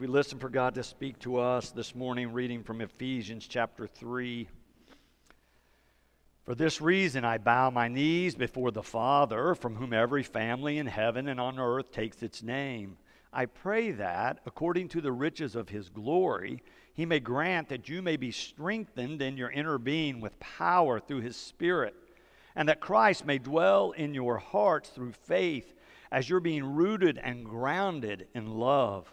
we listen for God to speak to us this morning, reading from Ephesians chapter 3. For this reason, I bow my knees before the Father, from whom every family in heaven and on earth takes its name. I pray that, according to the riches of his glory, he may grant that you may be strengthened in your inner being with power through his Spirit, and that Christ may dwell in your hearts through faith, as you're being rooted and grounded in love.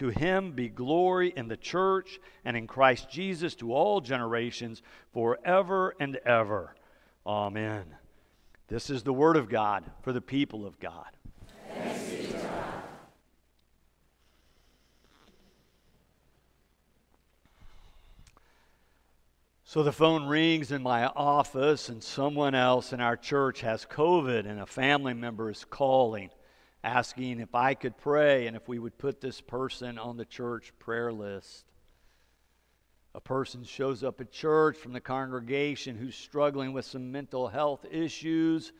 to him be glory in the church and in Christ Jesus to all generations, forever and ever. Amen. This is the word of God for the people of God. So the phone rings in my office, and someone else in our church has COVID, and a family member is calling asking if I could pray and if we would put this person on the church prayer list. A person shows up at church from the congregation who's struggling with some mental health issues.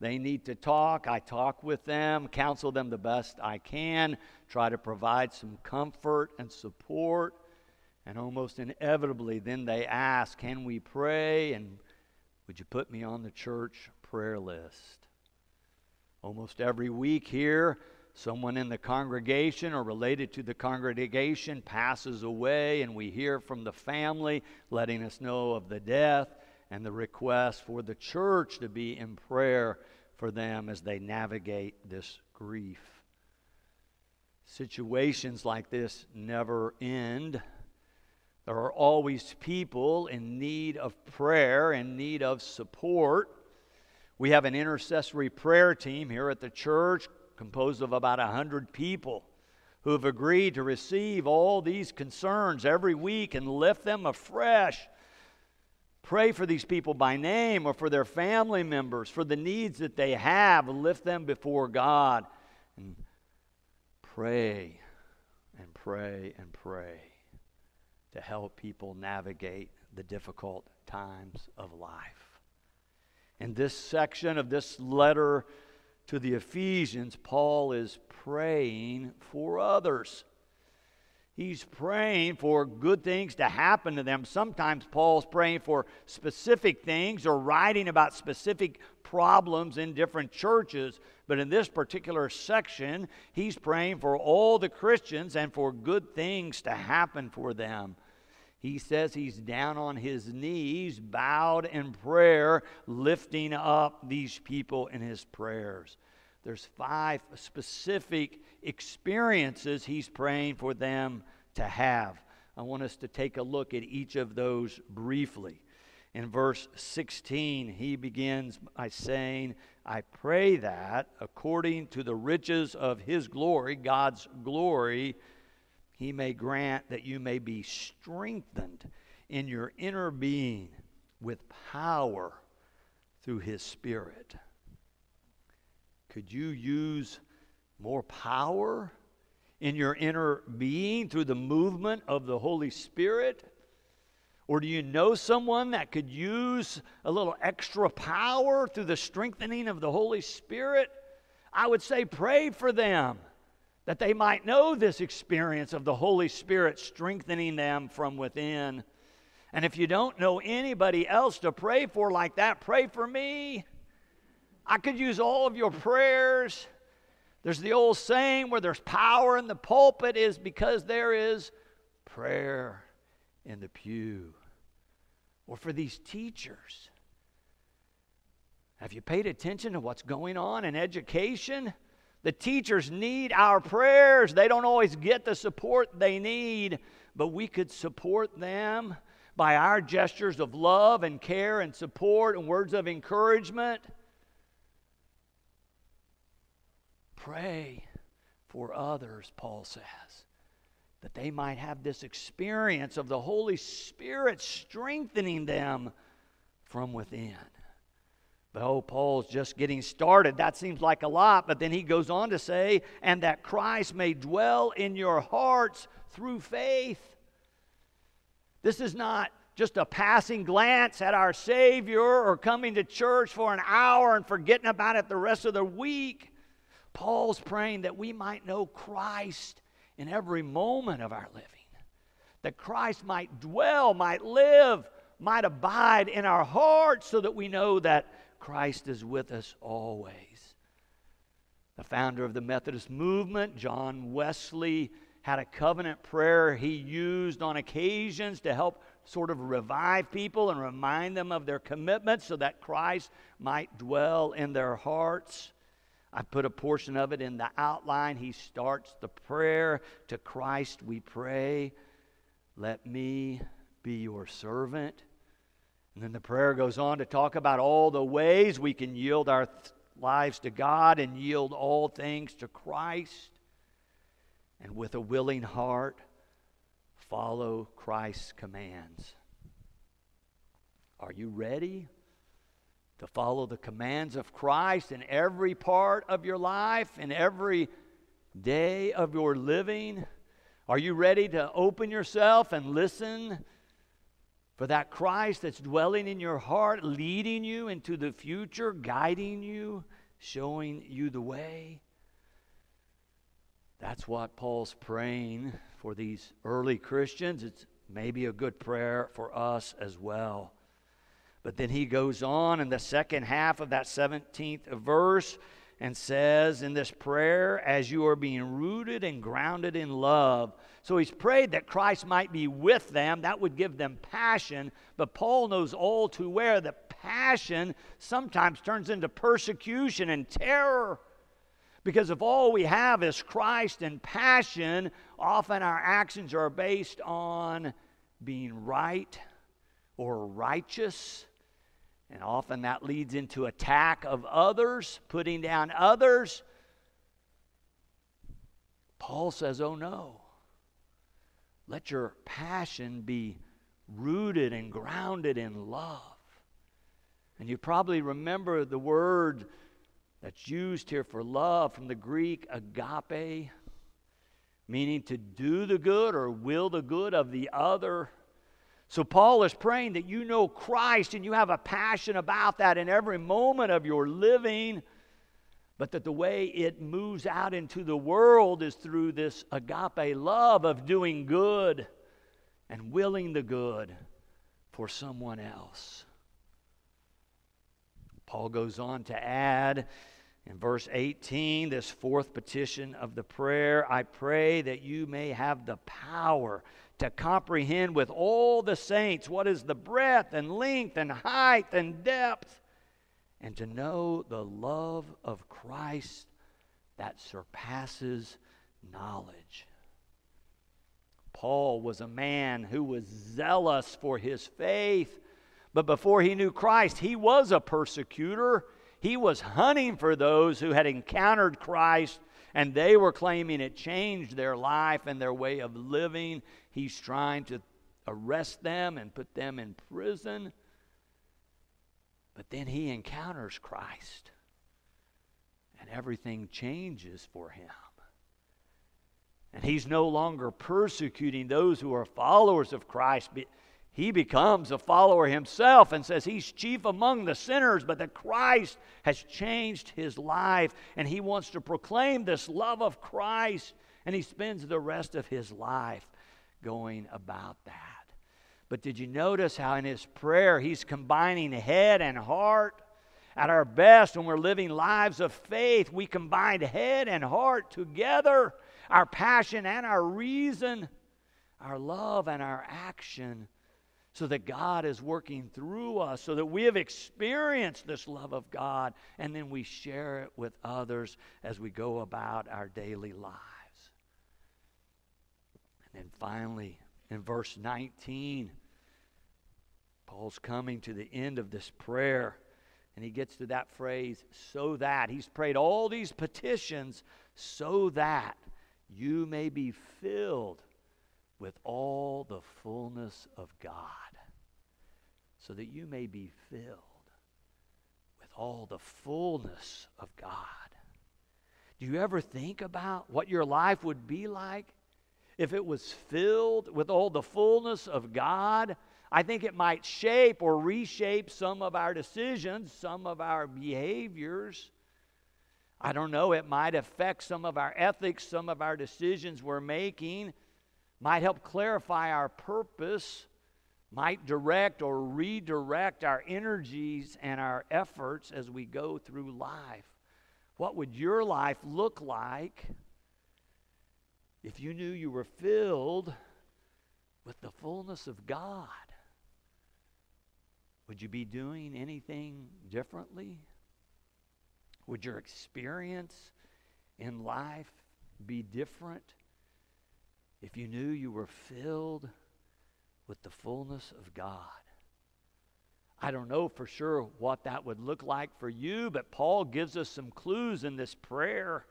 They need to talk. I talk with them, counsel them the best I can, try to provide some comfort and support. And almost inevitably, then they ask, Can we pray? And would you put me on the church prayer list? Almost every week here, someone in the congregation or related to the congregation passes away, and we hear from the family letting us know of the death and the request for the church to be in prayer for them as they navigate this grief. Situations like this never end. There are always people in need of prayer, in need of support. We have an intercessory prayer team here at the church composed of about 100 people who have agreed to receive all these concerns every week and lift them afresh. Pray for these people by name or for their family members, for the needs that they have. Lift them before God and pray and pray and pray to help people navigate the difficult times of life. In this section of this letter to the Ephesians, Paul is praying for others. He's praying for good things to happen to them. Sometimes Paul's praying for specific things or writing about specific problems in different churches. But in this particular section, he's praying for all the Christians and for good things to happen for them. He says he's down on his knees, bowed in prayer, lifting up these people in his prayers. There's five specific experiences he's praying for them to have. I want us to take a look at each of those briefly. In verse 16, he begins by saying, I pray that according to the riches of his glory, God's glory, he may grant that you may be strengthened in your inner being with power through His Spirit. Could you use more power in your inner being through the movement of the Holy Spirit? Or do you know someone that could use a little extra power through the strengthening of the Holy Spirit? I would say pray for them that they might know this experience of the Holy Spirit strengthening them from within. And if you don't know anybody else to pray for like that, pray for me. I could use all of your prayers. There's the old saying where there's power in the pulpit is because there is prayer in the pew. Or for these teachers. Have you paid attention to what's going on in education? The teachers need our prayers. They don't always get the support they need, but we could support them by our gestures of love and care and support and words of encouragement. Pray for others, Paul says, that they might have this experience of the Holy Spirit strengthening them from within. Oh, Paul's just getting started. That seems like a lot, but then he goes on to say, and that Christ may dwell in your hearts through faith. This is not just a passing glance at our Savior or coming to church for an hour and forgetting about it the rest of the week. Paul's praying that we might know Christ in every moment of our living, that Christ might dwell, might live, might abide in our hearts so that we know that Christ is with us always. The founder of the Methodist movement, John Wesley, had a covenant prayer he used on occasions to help sort of revive people and remind them of their commitment so that Christ might dwell in their hearts. I put a portion of it in the outline. He starts the prayer to Christ, we pray, let me be your servant. And then the prayer goes on to talk about all the ways we can yield our th- lives to God and yield all things to Christ. And with a willing heart, follow Christ's commands. Are you ready to follow the commands of Christ in every part of your life, in every day of your living? Are you ready to open yourself and listen for that Christ that's dwelling in your heart, leading you into the future, guiding you, showing you the way. That's what Paul's praying for these early Christians. It's maybe a good prayer for us as well. But then he goes on in the second half of that 17th verse and says in this prayer, as you are being rooted and grounded in love. So he's prayed that Christ might be with them. That would give them passion. But Paul knows all too well that passion sometimes turns into persecution and terror. Because if all we have is Christ and passion, often our actions are based on being right or righteous and often that leads into attack of others, putting down others. Paul says, Oh no. Let your passion be rooted and grounded in love. And you probably remember the word that's used here for love from the Greek agape, meaning to do the good or will the good of the other. So, Paul is praying that you know Christ and you have a passion about that in every moment of your living, but that the way it moves out into the world is through this agape love of doing good and willing the good for someone else. Paul goes on to add in verse 18, this fourth petition of the prayer I pray that you may have the power to comprehend with all the saints what is the breadth and length and height and depth, and to know the love of Christ that surpasses knowledge. Paul was a man who was zealous for his faith, but before he knew Christ, he was a persecutor. He was hunting for those who had encountered Christ and they were claiming it changed their life and their way of living. He's trying to arrest them and put them in prison. But then he encounters Christ, and everything changes for him. And he's no longer persecuting those who are followers of Christ, he becomes a follower himself and says he's chief among the sinners, but that Christ has changed his life and he wants to proclaim this love of Christ, and he spends the rest of his life going about that. But did you notice how in his prayer he's combining head and heart? At our best, when we're living lives of faith, we combine head and heart together, our passion and our reason, our love and our action so that God is working through us, so that we have experienced this love of God, and then we share it with others as we go about our daily lives. And then finally, in verse 19, Paul's coming to the end of this prayer, and he gets to that phrase, so that. He's prayed all these petitions so that you may be filled with all the fullness of God. so that you may be filled with all the fullness of God. Do you ever think about what your life would be like if it was filled with all the fullness of God? I think it might shape or reshape some of our decisions, some of our behaviors. I don't know, it might affect some of our ethics, some of our decisions we're making, might help clarify our purpose, might direct or redirect our energies and our efforts as we go through life. What would your life look like if you knew you were filled with the fullness of God? Would you be doing anything differently? Would your experience in life be different if you knew you were filled with the fullness of God? I don't know for sure what that would look like for you, but Paul gives us some clues in this prayer.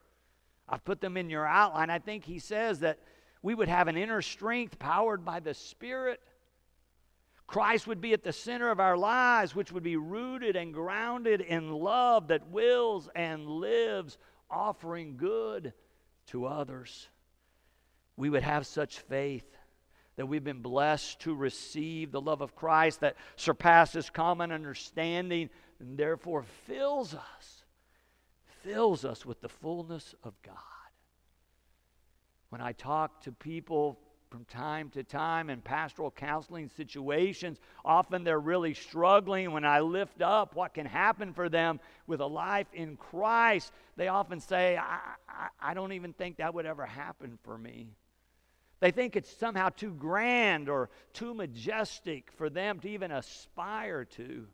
I've put them in your outline. I think he says that we would have an inner strength powered by the Spirit Christ would be at the center of our lives, which would be rooted and grounded in love that wills and lives, offering good to others. We would have such faith that we've been blessed to receive the love of Christ that surpasses common understanding and therefore fills us, fills us with the fullness of God. When I talk to people from time to time in pastoral counseling situations. Often they're really struggling. When I lift up what can happen for them with a life in Christ, they often say, I, I, I don't even think that would ever happen for me. They think it's somehow too grand or too majestic for them to even aspire to.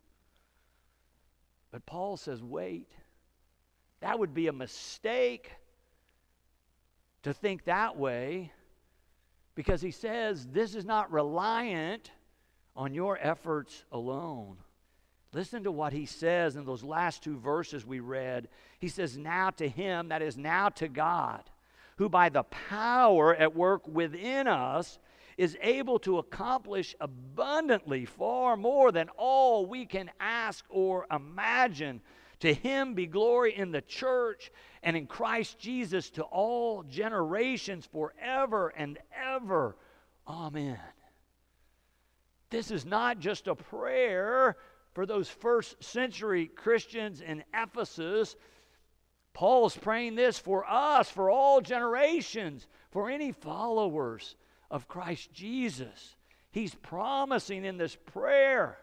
But Paul says, wait. That would be a mistake to think that way because he says this is not reliant on your efforts alone. Listen to what he says in those last two verses we read. He says, Now to him, that is, now to God, who by the power at work within us is able to accomplish abundantly far more than all we can ask or imagine. To him be glory in the church and in Christ Jesus to all generations forever and ever. Amen. This is not just a prayer for those first century Christians in Ephesus. Paul's praying this for us, for all generations, for any followers of Christ Jesus. He's promising in this prayer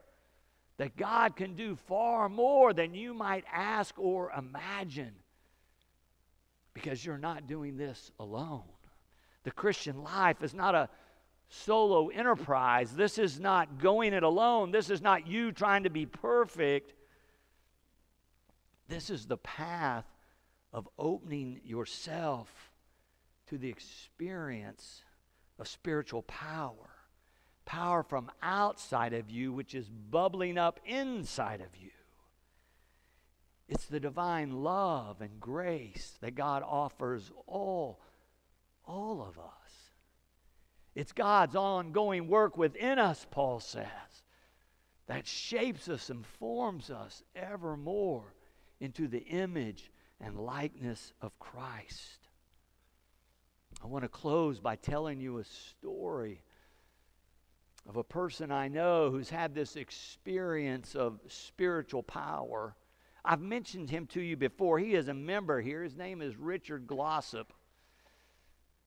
that God can do far more than you might ask or imagine because you're not doing this alone. The Christian life is not a solo enterprise. This is not going it alone. This is not you trying to be perfect. This is the path of opening yourself to the experience of spiritual power. Power from outside of you, which is bubbling up inside of you. It's the divine love and grace that God offers all, all of us. It's God's ongoing work within us, Paul says, that shapes us and forms us ever more into the image and likeness of Christ. I want to close by telling you a story of a person I know who's had this experience of spiritual power I've mentioned him to you before. He is a member here. His name is Richard Glossip.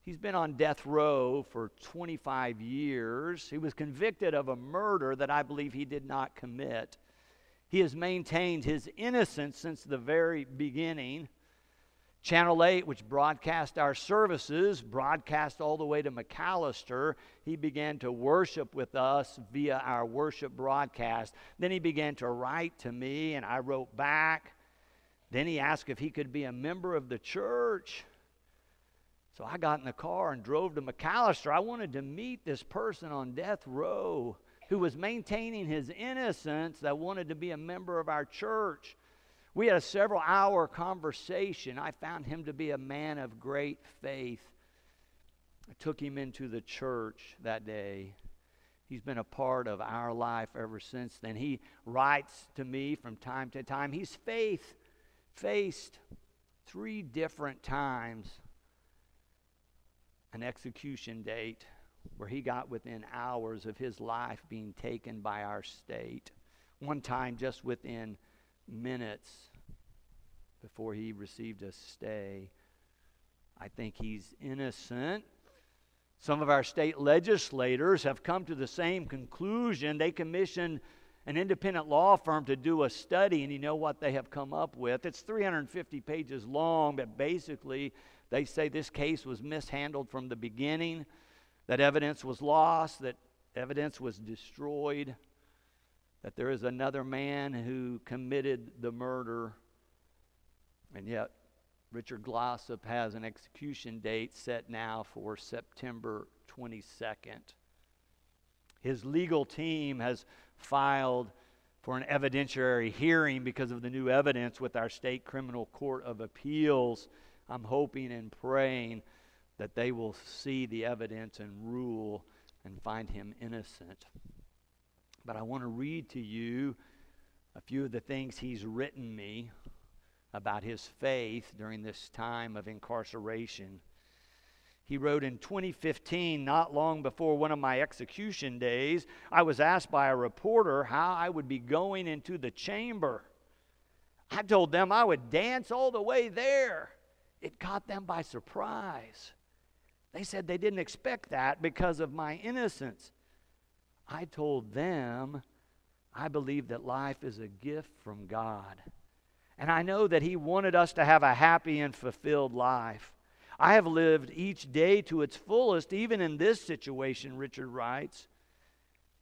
He's been on death row for 25 years. He was convicted of a murder that I believe he did not commit. He has maintained his innocence since the very beginning. Channel 8, which broadcast our services, broadcast all the way to McAlester. He began to worship with us via our worship broadcast. Then he began to write to me, and I wrote back. Then he asked if he could be a member of the church. So I got in the car and drove to McAlester. I wanted to meet this person on death row who was maintaining his innocence that wanted to be a member of our church. We had a several hour conversation. I found him to be a man of great faith. I took him into the church that day. He's been a part of our life ever since then. He writes to me from time to time. He's faith, faced three different times an execution date where he got within hours of his life being taken by our state. One time, just within minutes before he received a stay. I think he's innocent. Some of our state legislators have come to the same conclusion. They commissioned an independent law firm to do a study, and you know what they have come up with? It's 350 pages long, but basically, they say this case was mishandled from the beginning, that evidence was lost, that evidence was destroyed, that there is another man who committed the murder, and yet Richard Glossip has an execution date set now for September 22nd. His legal team has filed for an evidentiary hearing because of the new evidence with our state criminal court of appeals. I'm hoping and praying that they will see the evidence and rule and find him innocent. But I want to read to you a few of the things he's written me about his faith during this time of incarceration. He wrote in 2015, not long before one of my execution days, I was asked by a reporter how I would be going into the chamber. I told them I would dance all the way there. It caught them by surprise. They said they didn't expect that because of my innocence. I told them I believe that life is a gift from God. And I know that He wanted us to have a happy and fulfilled life. I have lived each day to its fullest, even in this situation, Richard writes.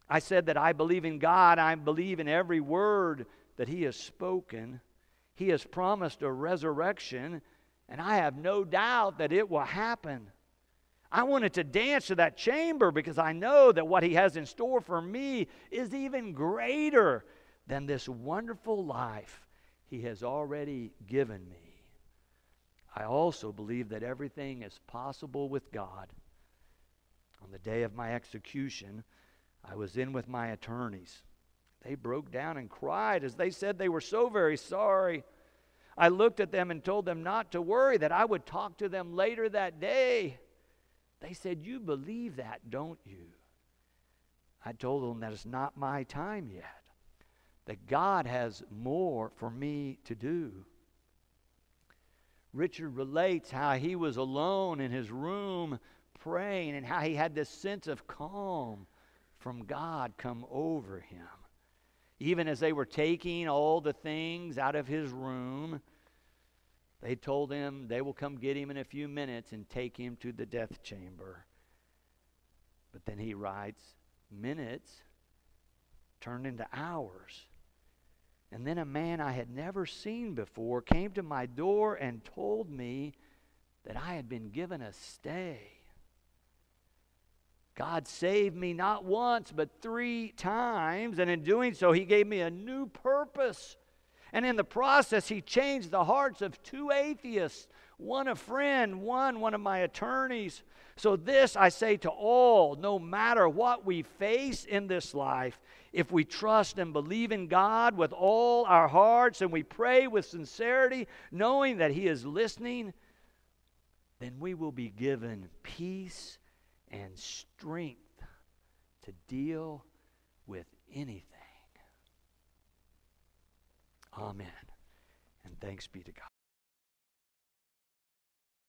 I said that I believe in God. I believe in every word that He has spoken. He has promised a resurrection, and I have no doubt that it will happen. I wanted to dance to that chamber because I know that what He has in store for me is even greater than this wonderful life he has already given me. I also believe that everything is possible with God. On the day of my execution, I was in with my attorneys. They broke down and cried as they said they were so very sorry. I looked at them and told them not to worry, that I would talk to them later that day. They said, You believe that, don't you? I told them that it's not my time yet that God has more for me to do. Richard relates how he was alone in his room praying and how he had this sense of calm from God come over him. Even as they were taking all the things out of his room, they told him they will come get him in a few minutes and take him to the death chamber. But then he writes, minutes turned into hours. And then a man I had never seen before came to my door and told me that I had been given a stay. God saved me not once, but three times. And in doing so, He gave me a new purpose. And in the process, He changed the hearts of two atheists one a friend, one one of my attorneys. So, this I say to all no matter what we face in this life, if we trust and believe in God with all our hearts and we pray with sincerity, knowing that He is listening, then we will be given peace and strength to deal with anything. Amen. And thanks be to God.